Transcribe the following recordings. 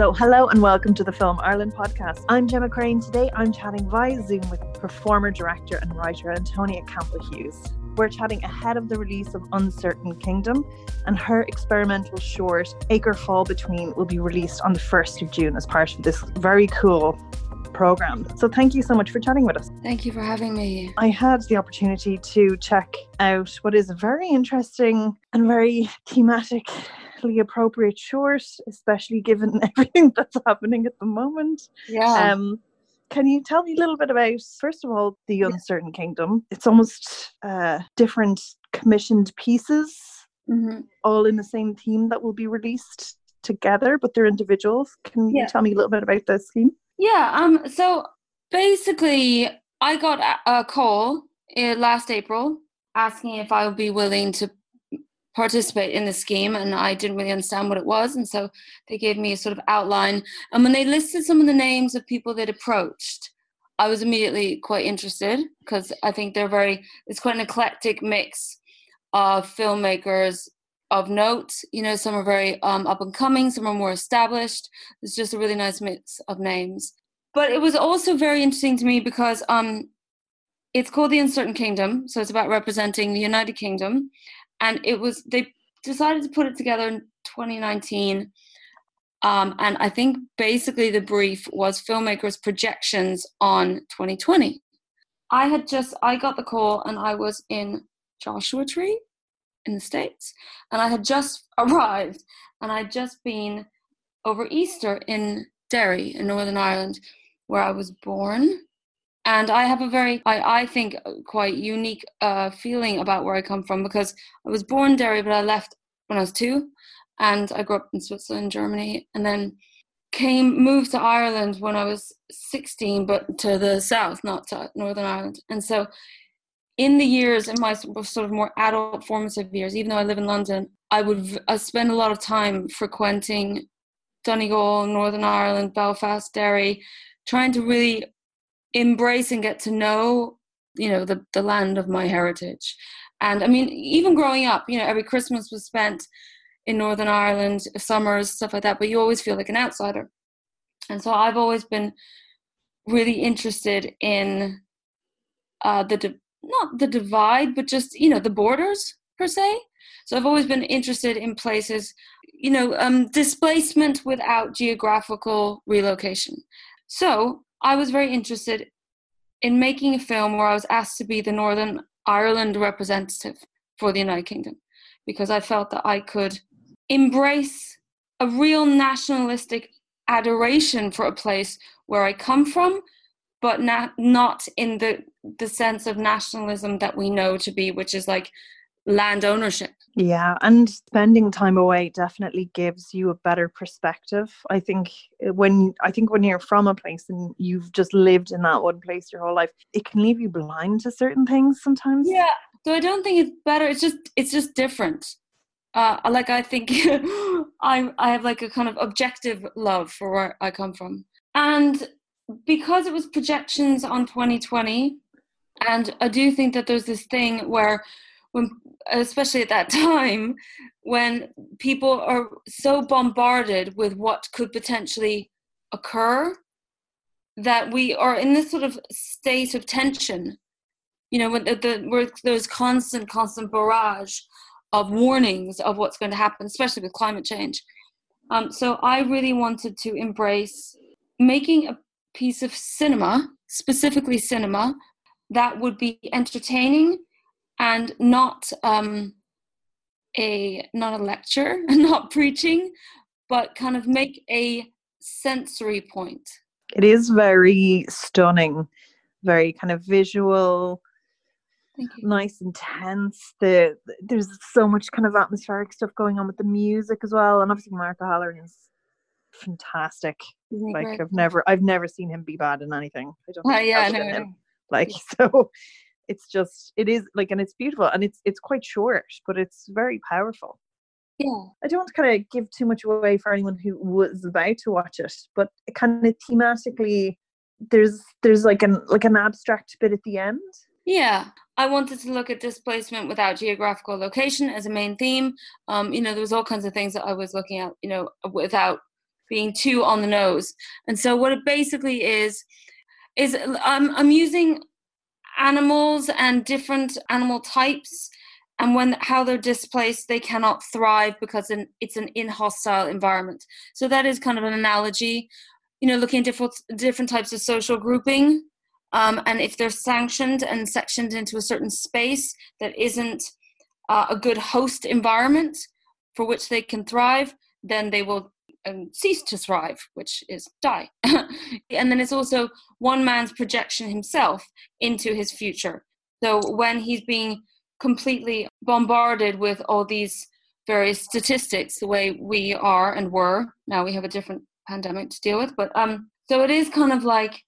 So, hello and welcome to the Film Ireland podcast. I'm Gemma Crane. Today, I'm chatting via Zoom with performer, director, and writer Antonia Campbell Hughes. We're chatting ahead of the release of Uncertain Kingdom, and her experimental short, Acre Fall Between, will be released on the 1st of June as part of this very cool program. So thank you so much for chatting with us. Thank you for having me. I had the opportunity to check out what is a very interesting and very appropriate short, especially given everything that's happening at the moment. Yeah. Um, can you tell me a little bit about, first of all, the Uncertain Kingdom? It's almost uh, different commissioned pieces, Mhm. all in the same theme that will be released together, but they're individuals. Can you tell me a little bit about the scheme? Yeah. Um. So basically, I got a, a call uh, last April asking if I would be willing to participate in the scheme, and I didn't really understand what it was, and so they gave me a sort of outline. And when they listed some of the names of people they'd approached, I was immediately quite interested because I think they're very. It's quite an eclectic mix of filmmakers of note. You know, some are very um, up and coming, some are more established. It's just a really nice mix of names. But it was also very interesting to me because um, it's called the Uncertain Kingdom, so it's about representing the United Kingdom, and it was they decided to put it together in 2019. Um, and I think basically the brief was filmmakers' projections on 2020. I had just I got the call and I was in Joshua Tree in the States. And I had just arrived and I'd just been over Easter in Derry in Northern Ireland, where I was born. And I have a very, I, I think, quite unique uh, feeling about where I come from because I was born Derry, but I left when I was two. And I grew up in Switzerland, Germany, and then came, moved to Ireland when I was 16, but to the south, not to Northern Ireland. And so in the years in my sort of more adult formative years, even though I live in London, I would I spend a lot of time frequenting Donegal, Northern Ireland, Belfast, Derry, trying to really embrace and get to know, you know, the, the land of my heritage. And I mean, even growing up, you know, every Christmas was spent in Northern Ireland, summers, stuff like that, but you always feel like an outsider. And so I've always been really interested in uh, the di- not the divide, but just you know the borders per se. So I've always been interested in places, you know, um, displacement without geographical relocation. So I was very interested in making a film where I was asked to be the Northern Ireland representative for the United Kingdom because I felt that I could embrace a real nationalistic adoration for a place where I come from, but not not in the the sense of nationalism that we know to be, which is like land ownership. Yeah, and spending time away definitely gives you a better perspective. I think uh, when I think when you're from a place and you've just lived in that one place your whole life, it can leave you blind to certain things sometimes. Yeah. So I don't think it's better. It's just it's just different. Uh, like I think I I have like a kind of objective love for where I come from, and because it was projections on 2020, and I do think that there's this thing where when especially at that time when people are so bombarded with what could potentially occur that we are in this sort of state of tension. You know when the, the where there's constant constant barrage of warnings of what's going to happen especially with climate change. Um, so i really wanted to embrace making a piece of cinema specifically cinema that would be entertaining and not um, a not a lecture and not preaching but kind of make a sensory point It is very stunning, very kind of visual, nice, intense. The there's so much kind of atmospheric stuff going on with the music as well, and obviously Mark O'Halloran is fantastic. Isn't Like great? I've never I've never seen him be bad in anything. I don't Uh, yeah, no, like so it's just it is like and it's beautiful and it's it's quite short but it's very powerful yeah i don't want to kind of give too much away for anyone who was about to watch it but it kind of thematically there's there's like an like an abstract bit at the end Yeah, I wanted to look at displacement without geographical location as a main theme. Um, you know, there was all kinds of things that I was looking at, you know, without being too on the nose. And so what it basically is is I'm I'm using animals and different animal types and when how they're displaced they cannot thrive because it's an in hostile environment. So that is kind of an analogy you know looking at different different types of social grouping um, and if they're sanctioned and sectioned into a certain space that isn't uh, a good host environment for which they can thrive then they will um, cease to thrive, which is die. and then it's also one man's projection himself into his future. So when he's being completely bombarded with all these various statistics, the way we are and were, now we have a different pandemic to deal with, but um, so it is kind of like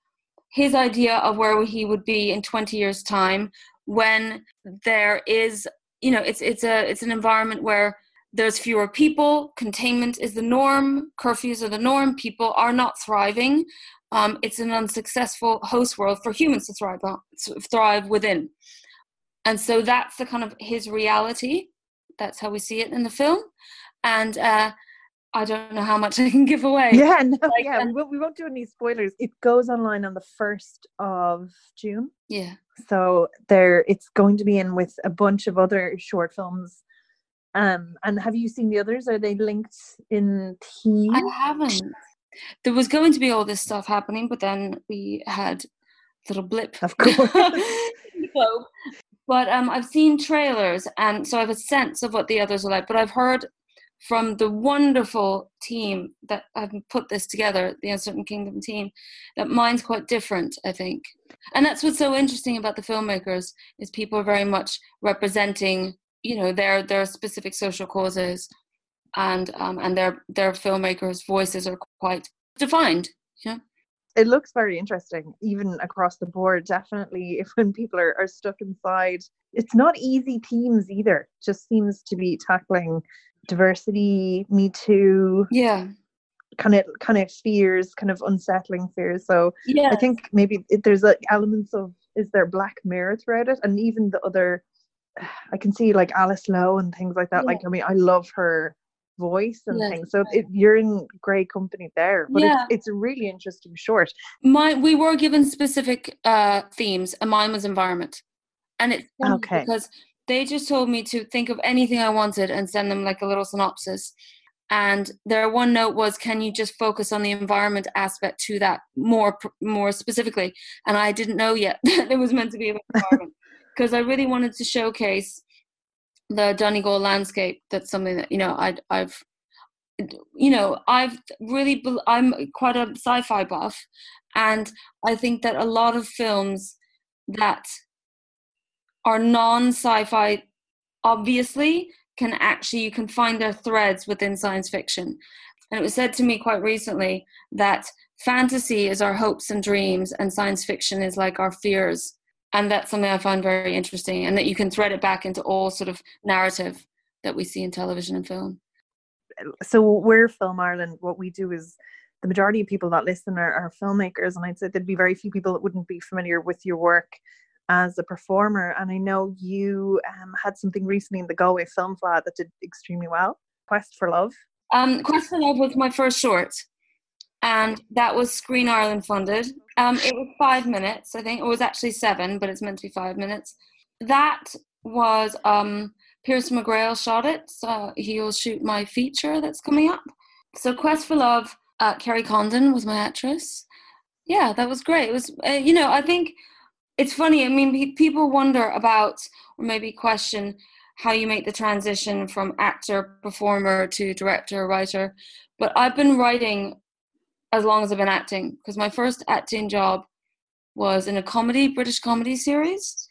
his idea of where he would be in 20 years time when there is you know it's it's a it's an environment where there's fewer people containment is the norm curfews are the norm people are not thriving um, it's an unsuccessful host world for humans to thrive on, to thrive within and so that's the kind of his reality that's how we see it in the film and uh, I don't know how much I can give away. Yeah, no, like, yeah, um, we, won't, we won't do any spoilers. It goes online on the first of June. Yeah. So there, it's going to be in with a bunch of other short films um, and have you seen the others? Are they linked in team? I haven't. There was going to be all this stuff happening, but then we had a little blip. Of course. but um, I've seen trailers, and so I have a sense of what the others are like. But I've heard from the wonderful team that have put this together, the Uncertain Kingdom team, that mine's quite different, I think. And that's what's so interesting about the filmmakers is people are very much representing you know their their specific social causes and um, and their their filmmakers voices are quite defined yeah it looks very interesting even across the board definitely if when people are, are stuck inside. It's not easy themes either just seems to be tackling diversity me too yeah. kind of kind of fears kind of unsettling fears. So yeah i think maybe it, there's like elements of is there black mirror throughout it? And even the other I can see like Alice Lowe and things like that. Yeah. Like I mean, I love her voice and things. So it, you're in great company there. But yeah. it's, it's a really interesting short. My we were given specific uh, themes, and mine was environment, and it's okay because they just told me to think of anything I wanted and send them like a little synopsis. And their one note was, "Can you just focus on the environment aspect to that more more specifically?" And I didn't know yet that it was meant to be about environment because I really wanted to showcase the Donegal landscape. That's something that you know i have you know I've really I'm quite a sci-fi buff, and I think that a lot of films that are non-sci-fi obviously can actually you can find their threads within science fiction and it was said to me quite recently that fantasy is our hopes and dreams and science fiction is like our fears and that's something I find very interesting, and that you can thread it back into all sort of narrative that we see in television and film. So we're Film Ireland. What we do is the majority of people that listen are, are filmmakers, and I'd say there'd be very few people that wouldn't be familiar with your work as a performer. And I know you um, had something recently in the Galway Film Fleadh that did extremely well. Quest for Love. Um, Quest for Love was my first short and that was Screen Ireland funded. Um, it was five minutes, I think. It was actually seven, but it's meant to be five minutes. That was um, Piers McGrail shot it. So he'll shoot my feature that's coming up. So Quest for Love, uh, Kerry Condon was my actress. Yeah, that was great. It was, uh, you know, I think it's funny. I mean, people wonder about, or maybe question, how you make the transition from actor, performer to director, writer. But I've been writing as long as I've been acting because my first acting job was in a comedy, British comedy series.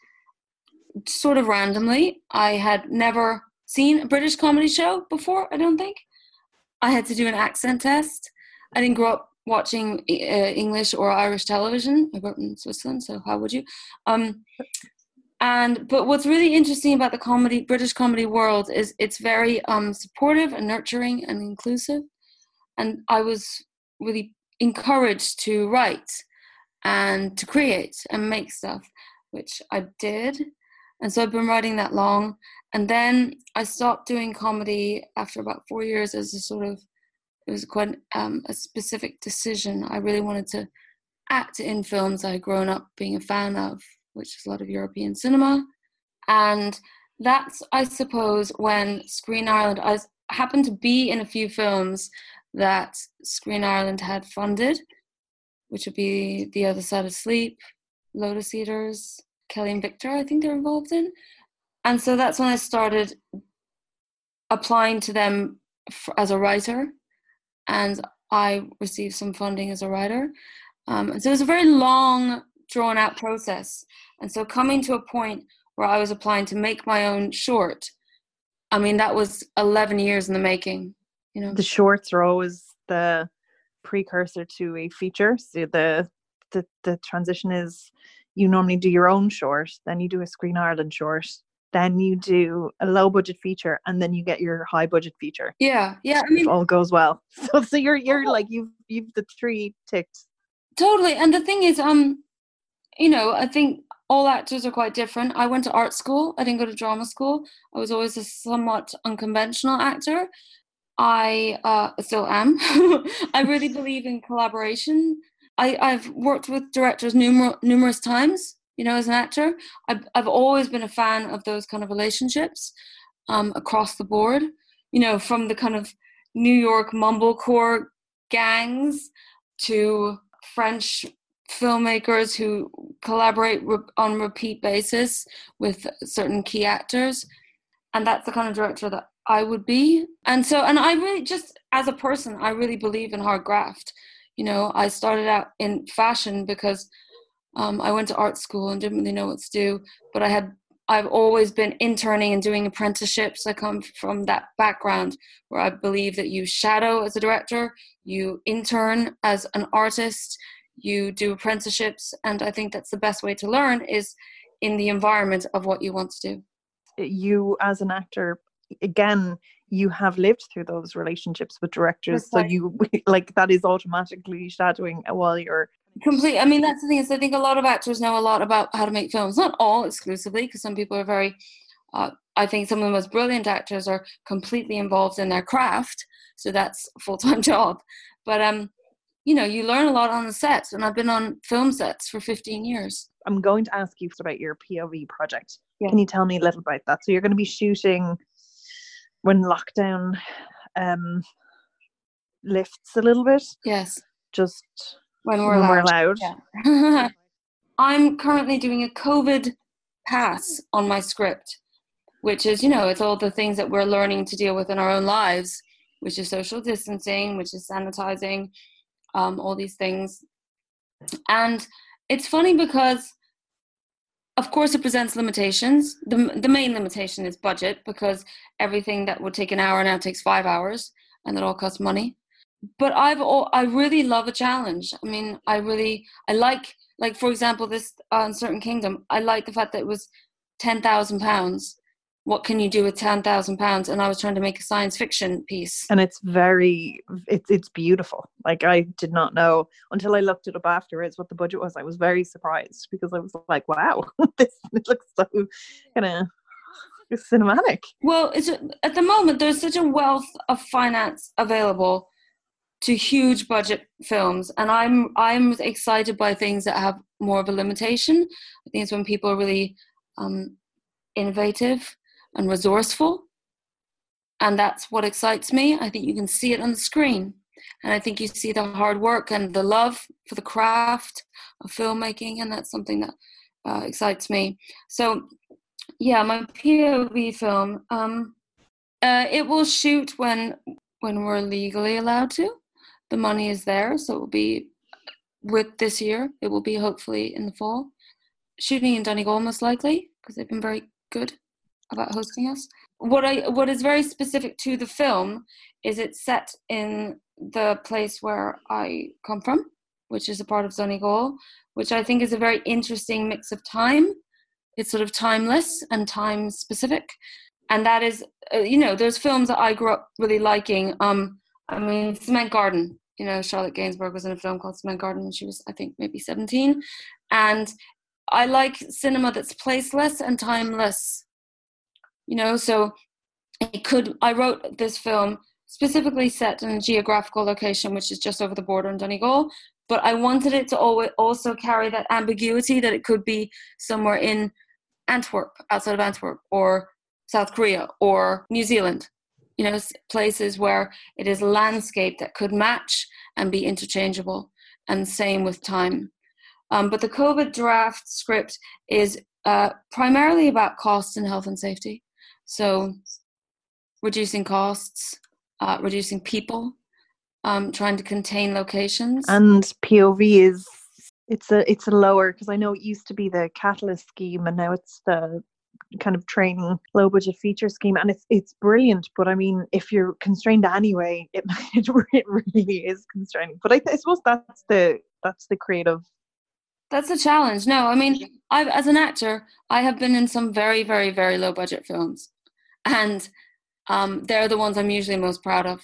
Sort of randomly, I had never seen a British comedy show before. I don't think I had to do an accent test. I didn't grow up watching uh, English or Irish television. I grew up in Switzerland, so how would you? Um, and but what's really interesting about the comedy British comedy world is it's very um, supportive and nurturing and inclusive. And I was really encouraged to write and to create and make stuff, which I did. And so I've been writing that long. And then I stopped doing comedy after about four years as a sort of it was quite um, a specific decision. I really wanted to act in films I had grown up being a fan of, which is a lot of European cinema. And that's, I suppose, when Screen Ireland, I happened to be in a few films that Screen Ireland had funded, which would be The Other Side of Sleep, Lotus Eaters, Kelly and Victor, I think they're involved in. And so that's when I started applying to them as a writer. And I received some funding as a writer. Um, and so it was a very long, drawn out process. And so coming to a point where I was applying to make my own short, I mean, that was 11 years in the making, you know. The shorts are always the precursor to a feature. So the, the, the transition is you normally do your own short, then you do a Screen Ireland short, then you do a low budget feature and then you get your high budget feature. Yeah, yeah. I mean, all goes well. So, so you're you're like you've you've the three ticked Totally. And the thing is, um, you know, I think all actors are quite different. I went to art school. I didn't go to drama school. I was always a somewhat unconventional actor. I uh, still am. I really believe in collaboration. I, I've worked with directors numer- numerous times. You know, as an actor, I've I've always been a fan of those kind of relationships um, across the board. You know, from the kind of New York mumblecore gangs to French filmmakers who collaborate re- on repeat basis with certain key actors and that's the kind of director that I would be and so and I really just as a person I really believe in hard graft you know I started out in fashion because um, I went to art school and didn't really know what to do but I had I've always been interning and doing apprenticeships. I come from that background where I believe that you shadow as a director, you intern as an artist, you do apprenticeships, and I think that's the best way to learn is in the environment of what you want to do. You, as an actor, again, you have lived through those relationships with directors, so you like that is automatically shadowing while you're Complete. I mean, that's the thing is, I think a lot of actors know a lot about how to make films. Not all exclusively, because some people are very. Uh, I think some of the most brilliant actors are completely involved in their craft, so that's a full time job. But um, you know, you learn a lot on the sets, and I've been on film sets for 15 years. I'm going to ask you about your POV project. Yeah. Can you tell me a little about that? So you're going to be shooting when lockdown um, lifts a little bit. Yes. Just when we're when allowed. We're allowed. Yeah. I'm currently doing a COVID pass on my script, which is, you know, it's all the things that we're learning to deal with in our own lives, which is social distancing, which is sanitizing, um, all these things. And it's funny because, of course, it presents limitations. The, the main limitation is budget because everything that would take an hour now takes five hours and it all costs money but I've all, I really love a challenge. I mean, I really I like like for example this uh, Uncertain Kingdom. I like the fact that it was ten thousand pounds. What can you do with ten thousand pounds? And I was trying to make a science fiction piece. And it's very it's it's beautiful. Like I did not know until I looked it up afterwards what the budget was. I was very surprised because I was like, wow, this it looks so kind of cinematic. Well, it's at the moment there's such a wealth of finance available to huge budget films and i'm i'm excited by things that have more of a limitation i think it's when people are really um, innovative and resourceful. And that's what excites me. I think you can see it on the screen. And i think you see the hard work and the love for the craft of filmmaking and that's something that uh, excites me. So yeah my pov film um, uh, it will shoot when when we're legally allowed to. The money is there, so it will be with this year. It will be hopefully in the fall. Shooting in Donegal most likely because they've been very good about hosting us. What I what is very specific to the film is it's set in the place where I come from, which is a part of Donegal, which I think is a very interesting mix of time. It's sort of timeless and time specific, and that is, uh, you know, there's films that I grew up really liking. Um, I mean, Cement Garden you know, Charlotte Gainsbourg was in a film called Cement Garden when she was, I think, maybe 17. And I like cinema that's placeless and timeless. You know, so it could, I wrote this film specifically set in a geographical location, which is just over the border in Donegal. But I wanted it to always also carry that ambiguity that it could be somewhere in Antwerp, outside of Antwerp, or South Korea, or New Zealand. You know, places where it is landscape that could match and be interchangeable. And same with time. Um, but the COVID draft script is uh, primarily about costs and health and safety. So, reducing costs, uh, reducing people, um, trying to contain locations. And POV is it's a it's a lower because I know it used to be the catalyst scheme and now it's the kind of training low budget feature scheme and it's it's brilliant but i mean if you're constrained anyway it, it, really is constraining but I, I suppose that's the that's the creative that's a challenge no i mean i as an actor i have been in some very very very low budget films and um, they're the ones i'm usually most proud of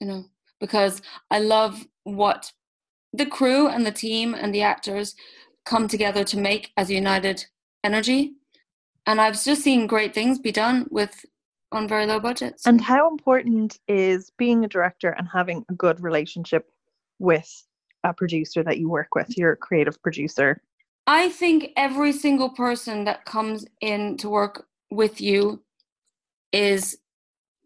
you know because I love what the crew and the team and the actors come together to make as a united energy. And I've just seen great things be done with on very low budgets. And how important is being a director and having a good relationship with a producer that you work with, your creative producer? I think every single person that comes in to work with you is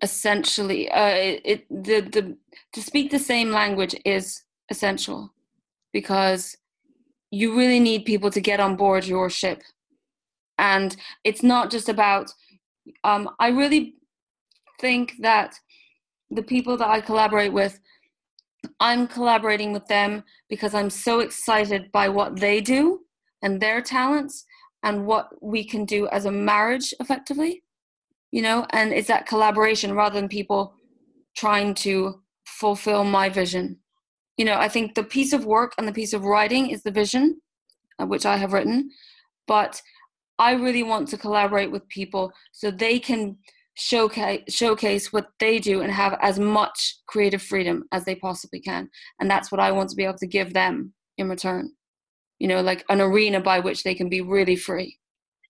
essentially uh, it, the the to speak the same language is essential because you really need people to get on board your ship and it's not just about um, i really think that the people that i collaborate with i'm collaborating with them because i'm so excited by what they do and their talents and what we can do as a marriage effectively you know? And it's that collaboration rather than people trying to fulfill my vision. You know i think the piece of work and the piece of writing is the vision uh, which i have written but i really want to collaborate with people so they can showcase showcase what they do and have as much creative freedom as they possibly can. And that's what i want to be able to give them in return. You know like an arena by which they can be really free.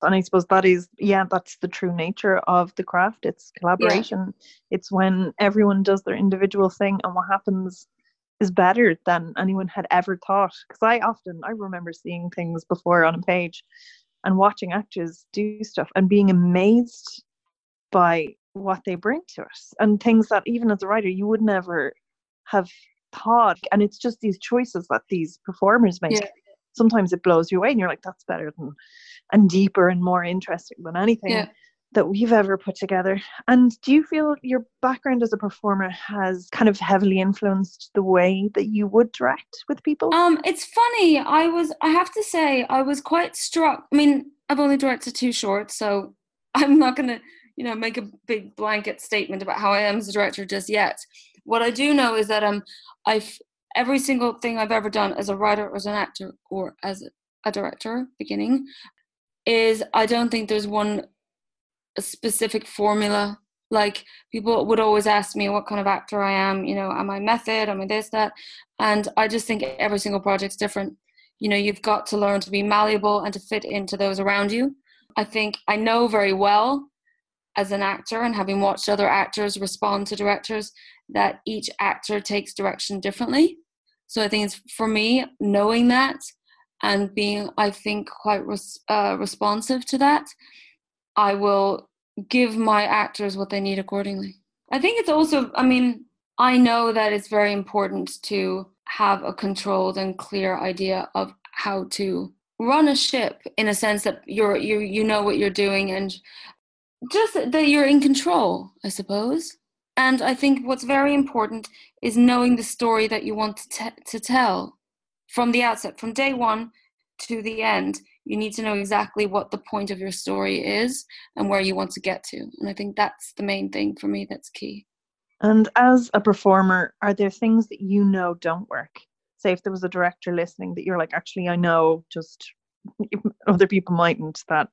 And i suppose that is yeah that's the true nature of the craft. It's collaboration. Yeah. it's when everyone does their individual thing and what happens is better than anyone had ever thought. Because i often i remember seeing things before on a page and watching actors do stuff and being amazed by what they bring to us and things that even as a writer you would never have thought and it's just these choices that these performers make yeah. sometimes it blows you away and you're like that's better than and deeper and more interesting than anything yeah. that we've ever put together. And do you feel your background as a performer has kind of heavily influenced the way that you would direct with people? Um, it's funny. I was I have to say I was quite struck. I mean, I've only directed two shorts, so I'm not gonna, you know, make a big blanket statement about how I am as a director just yet. What I do know is that um I've every single thing I've ever done as a writer or as an actor or as a director beginning is I don't think there's one specific formula. Like people would always ask me what kind of actor I am, you know, am I method, am I this, that? And I just think every single project's different. You know, you've got to learn to be malleable and to fit into those around you. I think I know very well as an actor and having watched other actors respond to directors that each actor takes direction differently. So I think it's for me knowing that and being, I think, quite res- uh, responsive to that, I will give my actors what they need accordingly. I think it's also, I mean, I know that it's very important to have a controlled and clear idea of how to run a ship in a sense that you're you you know what you're doing and just that you're in control, I suppose. And I think what's very important is knowing the story that you want to, t- to tell from the outset, from day one to the end, you need to know exactly what the point of your story is and where you want to get to. And I think that's the main thing for me that's key. And as a performer, are there things that you know don't work? Say if there was a director listening that you're like, actually, I know just other people mightn't, that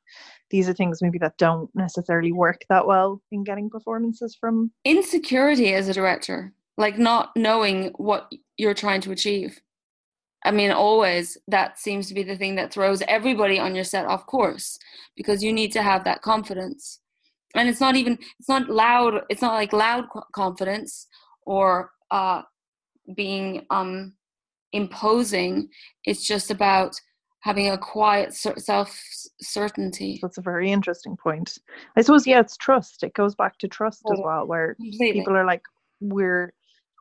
these are things maybe that don't necessarily work that well in getting performances from? Insecurity as a director, like not knowing what you're trying to achieve. I mean, always that seems to be the thing that throws everybody on your set off course because you need to have that confidence. and it's not even it's not loud it's not like loud confidence or uh being um imposing it's just about having a quiet self certainty that's a very interesting point. I suppose yeah it's trust. It goes back to trust as oh, well where Completely. people are like we're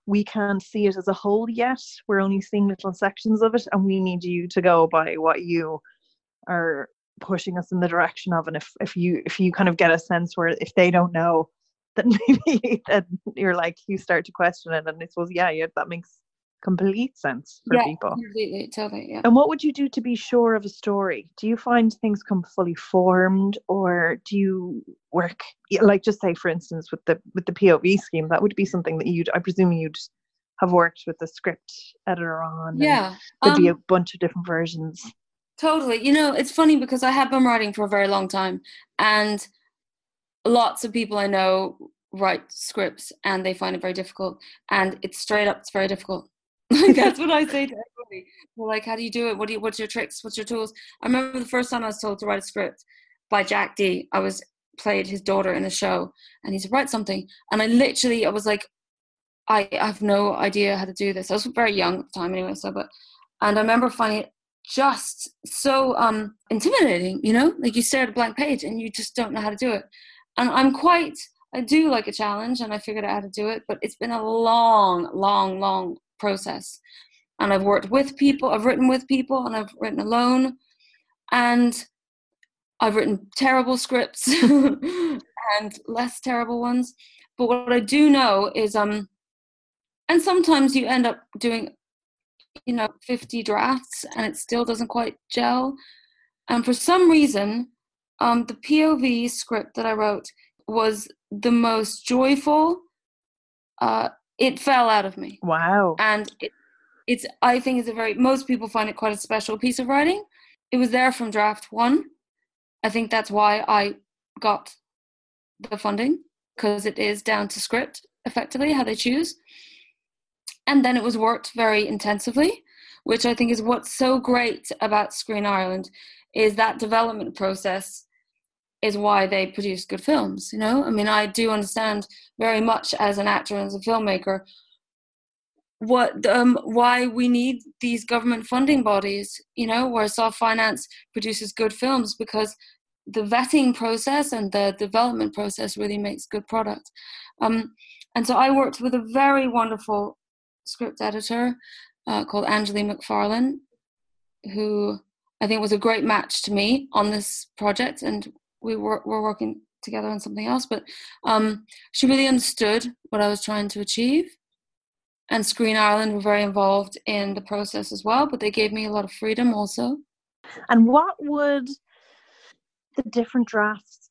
we can't see it as a whole yet. We're only seeing little sections of it and we need you to go by what you are pushing us in the direction of. And if if you if you kind of get a sense where if they don't know then maybe then you're like you start to question it. And I suppose yeah, yeah that makes complete sense for yeah, people. Completely, totally, yeah. And what would you do to be sure of a story? Do you find things come fully formed or do you work like just say for instance with the with the POV scheme, that would be something that you'd I presume you'd have worked with the script editor on. Yeah. There'd um, be a bunch of different versions. Totally. You know, it's funny because I have been writing for a very long time and lots of people I know write scripts and they find it very difficult and it's straight up it's very difficult. That's what I say to everybody. They're like, how do you do it? What do you what's your tricks? What's your tools? I remember the first time I was told to write a script by Jack Dee. I was played his daughter in a show and he said, write something. And I literally I was like, I, have no idea how to do this. I was very young at the time anyway, so but and I remember finding it just so um, intimidating, you know? Like you stare at a blank page and you just don't know how to do it. And I'm quite, I do like a challenge and I figured out how to do it, but it's been a long, long, long process. And I've worked with people, I've written with people, and I've written alone. And I've written terrible scripts and less terrible ones. But what I do know is, um, and sometimes you end up doing you know 50 drafts and it still doesn't quite gel and for some reason um, the pov script that i wrote was the most joyful uh, it fell out of me. Wow. And it, it's i think it's a very most people find it quite a special piece of writing. It was there from draft one. I think that's why i got the funding because it is down to script effectively how they choose. And then it was worked very intensively which i think is what's so great about screen ireland is that development process is why they produce good films you know? I mean i do understand very much as an actor and as a filmmaker what um, why we need these government funding bodies you know where soft finance produces good films because the vetting process and the development process really makes good product. Um, and so i worked with a very wonderful script editor uh, called Angeli McFarlane, who I think was a great match to me on this project, and we were, were working together on something else. But um, she really understood what I was trying to achieve. And Screen Ireland were very involved in the process as well, but they gave me a lot of freedom also. And what would the different drafts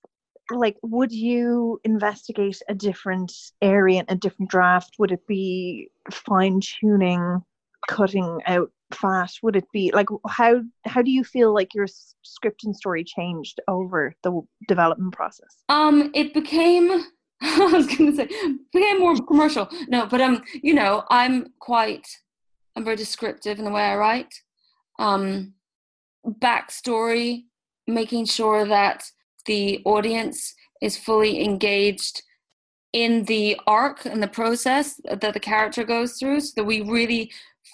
like would you investigate a different area a different draft would it be fine tuning cutting out fat would it be? Like how how do you feel like your script and story changed over the development process? Um it became i was gonna say became more commercial. No but um you know i'm quite i'm very descriptive in the way i write. Um backstory making sure that the audience is fully engaged in the arc and the process that the character goes through so that we really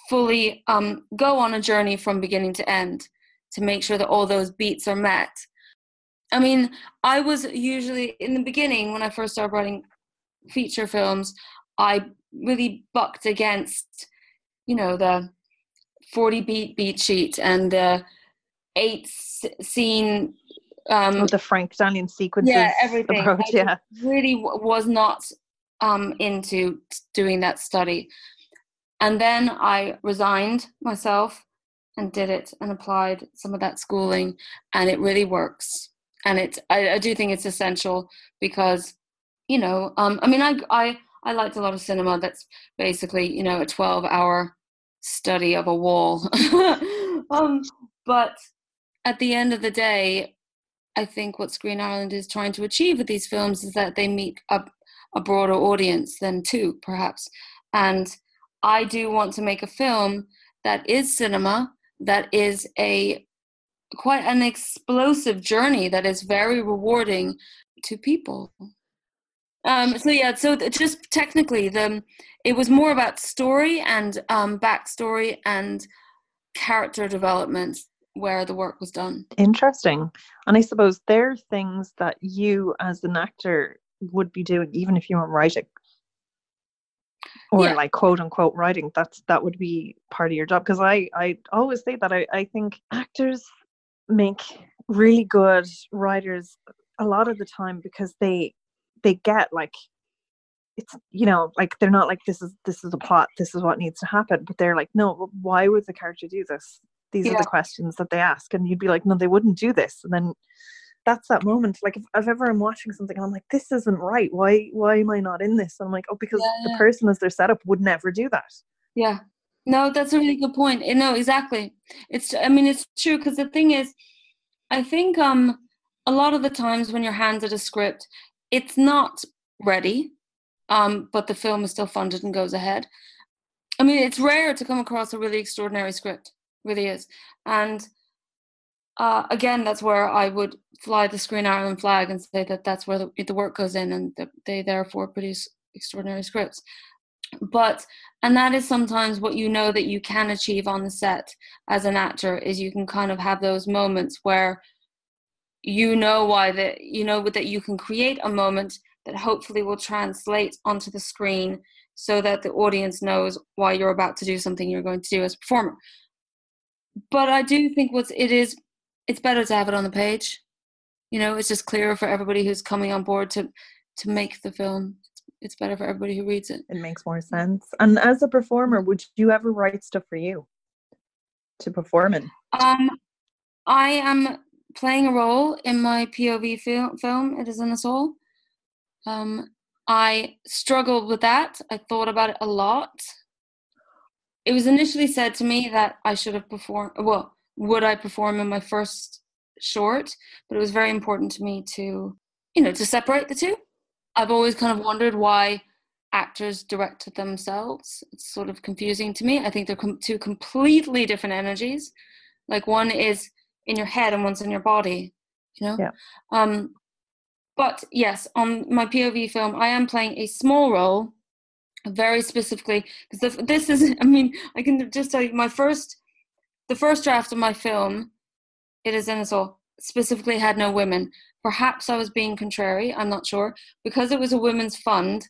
fully um, go on a journey from beginning to end to make sure that all those beats are met i mean i was usually in the beginning when i first started writing feature films i really bucked against you know the 40 beat beat sheet and the eight scene um, the Frank Daniel sequences yeah, everything. approach. yeah, really w- was not um, into doing that study. And then I resigned myself and did it and applied some of that schooling, and it really works. And it, I, I do think it's essential because, you know, um, I mean, I, I, I liked a lot of cinema that's basically, you know, a twelve-hour study of a wall. um, but at the end of the day, I think what Screen Ireland is trying to achieve with these films is that they meet a, a broader audience than two, perhaps. And I do want to make a film that is cinema, that is a quite an explosive journey that is very rewarding to people. Um, so yeah, so just technically, the it was more about story and um, backstory and character development where the work was done. Interesting. And I suppose there are things that you as an actor would be doing even if you weren't writing. Or yeah. like quote unquote writing. That's that would be part of your job. Because I, I always say that I, I think actors make really good writers a lot of the time because they they get like it's you know like they're not like this is this is a plot this is what needs to happen but they're like no why would the character do this these yeah. are the questions that they ask and you'd be like no they wouldn't do this and then that's that moment like if, if ever i'm watching something and i'm like this isn't right. Why why am i not in this? And i'm like oh because yeah, the person as their setup would never do that. Yeah. No that's a really good point. No exactly. It's i mean it's true because the thing is i think um a lot of the times when you're handed a script it's not ready um but the film is still funded and goes ahead. I mean it's rare to come across a really extraordinary script really is. And uh, again, that's where I would fly the Screen Ireland flag and say that that's where the, the work goes in, and that they therefore produce extraordinary scripts. But and that is sometimes what you know that you can achieve on the set as an actor is you can kind of have those moments where you know why that you know that you can create a moment that hopefully will translate onto the screen so that the audience knows why you're about to do something you're going to do as a performer but I do think what's it is it's better to have it on the page. You know, it's just clearer for everybody who's coming on board to to make the film. It's better for everybody who reads it. It makes more sense. And as a performer, would you ever write stuff for you to perform in? Um, I am playing a role in my POV film. Film. It is in the soul. Um, I struggled with that. I thought about it a lot it was initially said to me that I should have performed. Well, would I perform in my first short? But it was very important to me to, you know, to separate the two. I've always kind of wondered why actors direct themselves. It's sort of confusing to me. I think they're com- two completely different energies. Like one is in your head and one's in your body. You know. Yeah. Um, but yes, on my POV film, I am playing a small role very specifically because this is i mean i can just tell you my first the first draft of my film it is in all specifically had no women perhaps i was being contrary i'm not sure because it was a women's fund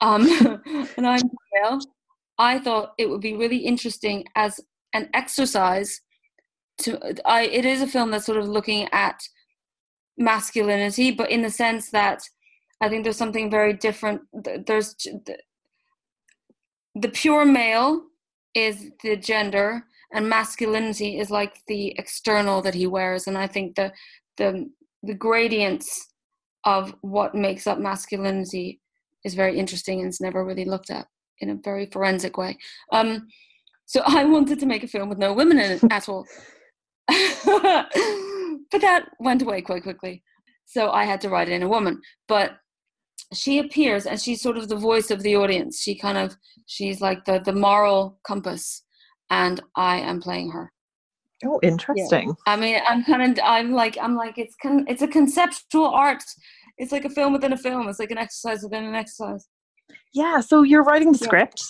um and i'm male i thought it would be really interesting as an exercise to i it is a film that's sort of looking at masculinity but in the sense that I think there's something very different. There's the pure male is the gender, and masculinity is like the external that he wears. And I think the the the gradients of what makes up masculinity is very interesting and it's never really looked at in a very forensic way. Um, so I wanted to make a film with no women in it at all. but that went away quite quickly. So I had to write it in a woman. But she appears and she's sort of the voice of the audience she kind of she's like the the moral compass and i am playing her. Oh interesting. Yeah. i mean i'm kind of i'm like i'm like it's con- it's a conceptual art. It's like a film within a film. It's like an exercise within an exercise. Yeah so you're writing the yeah. script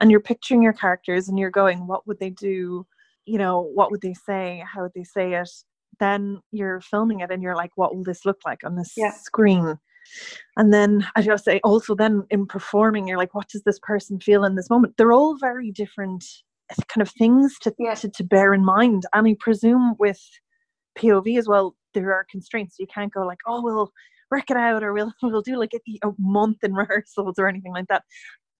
and you're picturing your characters and you're going what would they do? You know what would they say? How would they say it? Then you're filming it and you're like what will this look like on this yeah. screen? And then I just say also then in performing, you're like, what does this person feel in this moment? They're all very different kind of things to, yeah. to, to bear in mind. And I presume with POV as well, there are constraints. You can't go like, oh, we'll work it out or we'll we'll do like a, a month in rehearsals or anything like that.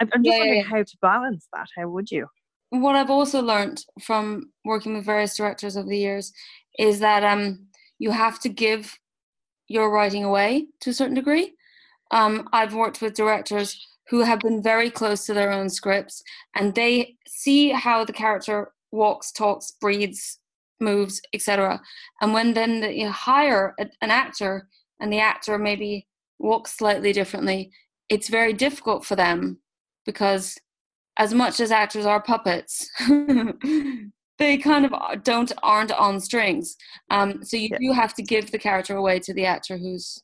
I'm, just yeah, wondering yeah. how to balance that. How would you? What I've also learned from working with various directors over the years is that um, you have to give your writing away to a certain degree. Um, I've worked with directors who have been very close to their own scripts and they see how the character walks, talks, breathes, moves, etc. And when then the, you hire a, an actor and the actor maybe walks slightly differently, it's very difficult for them because as much as actors are puppets, they kind of don't aren't on strings. Um, so you yeah. do have to give the character away to the actor who's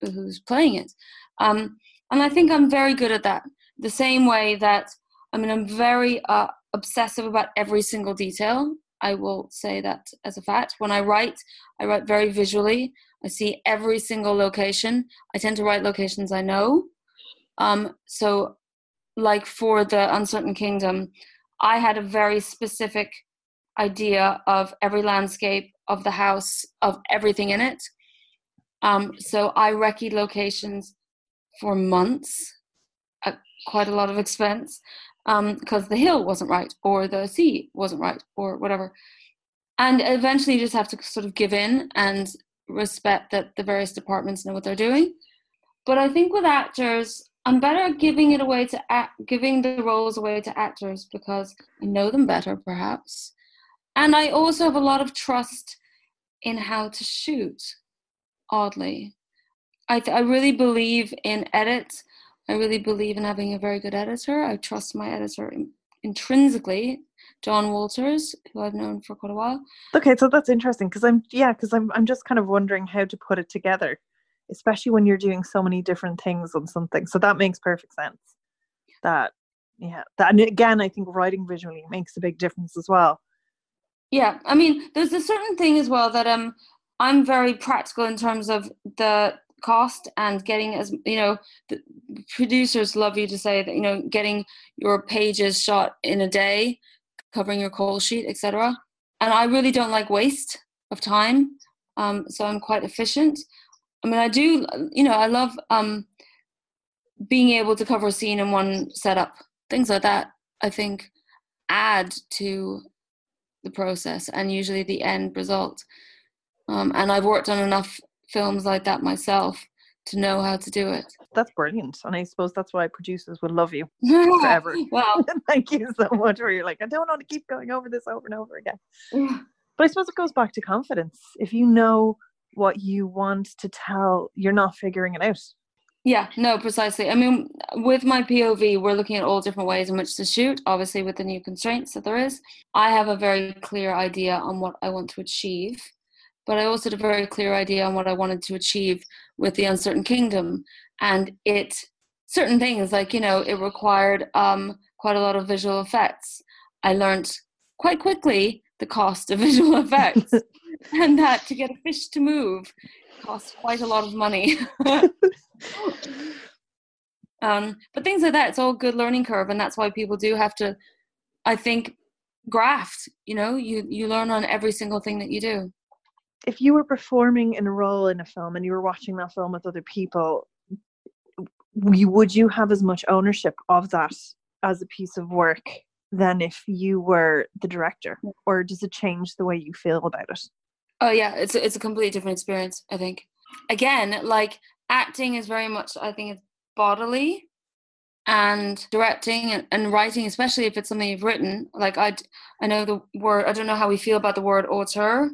who's playing it. Um, and I think I'm very good at that. The same way that I mean, I'm very uh, obsessive about every single detail. I will say that as a fact. When I write, I write very visually. I see every single location. I tend to write locations I know. Um, so, like for the Uncertain Kingdom, I had a very specific idea of every landscape of the house, of everything in it. Um, so I recce locations for months at quite a lot of expense because um, the hill wasn't right or the sea wasn't right or whatever. And eventually you just have to sort of give in and respect that the various departments know what they're doing. But I think with actors, I'm better at giving it away to act, giving the roles away to actors because I know them better, perhaps. And I also have a lot of trust in how to shoot. Oddly, I th- I really believe in edits. I really believe in having a very good editor. I trust my editor in, intrinsically, John Walters, who I've known for quite a while. Okay, so that's interesting because I'm yeah, because I'm I'm just kind of wondering how to put it together, especially when you're doing so many different things on something. So that makes perfect sense. That yeah, that and again, I think writing visually makes a big difference as well. Yeah, I mean, there's a certain thing as well that um I'm very practical in terms of the cost and getting as you know producers love you to say that you know getting your pages shot in a day covering your call sheet etc and i really don't like waste of time um, so i'm quite efficient. I mean i do you know i love um, being able to cover a scene in one setup. Things like that i think add to the process and usually the end result. Um, and i've worked on enough films like that myself to know how to do it. That's brilliant. And I suppose that's why producers would love you forever. wow. Thank you so much where you're like, I don't want to keep going over this over and over again. but I suppose it goes back to confidence. If you know what you want to tell, you're not figuring it out. Yeah, no, precisely. I mean, with my POV, we're looking at all different ways in which to shoot, obviously, with the new constraints that there is. I have a very clear idea on what I want to achieve but I also had a very clear idea on what I wanted to achieve with the Uncertain Kingdom. And it, certain things like, you know, it required um, quite a lot of visual effects. I learned quite quickly the cost of visual effects and that to get a fish to move costs quite a lot of money. um, but things like that, it's all good learning curve. And that's why people do have to, I think, graft, you know, you, you learn on every single thing that you do if you were performing in a role in a film and you were watching that film with other people you, would you have as much ownership of that as a piece of work than if you were the director? Or does it change the way you feel about it? Oh yeah it's a, it's a completely different experience i think. Again like acting is very much i think it's bodily and directing and, and writing especially if it's something you've written like i i know the word i don't know how we feel about the word auteur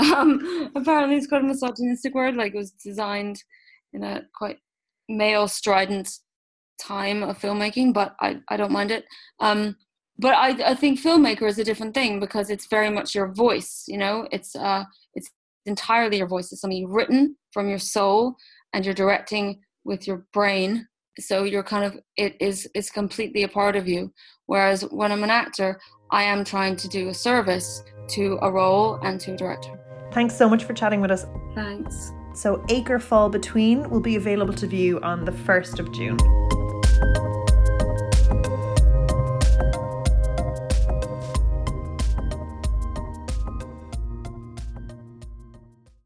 um, apparently, it's quite a misogynistic word. Like it was designed in a quite male strident time of filmmaking, but I, I don't mind it. Um, but I, I think filmmaker is a different thing because it's very much your voice. You know, it's uh, it's entirely your voice. It's something you've written from your soul, and you're directing with your brain. So you're kind of it is is completely a part of you. Whereas when I'm an actor, I am trying to do a service to a role and to a director. Thanks so much for chatting with us. Thanks. So, Acre Fall Between will be available to view on the 1st of June.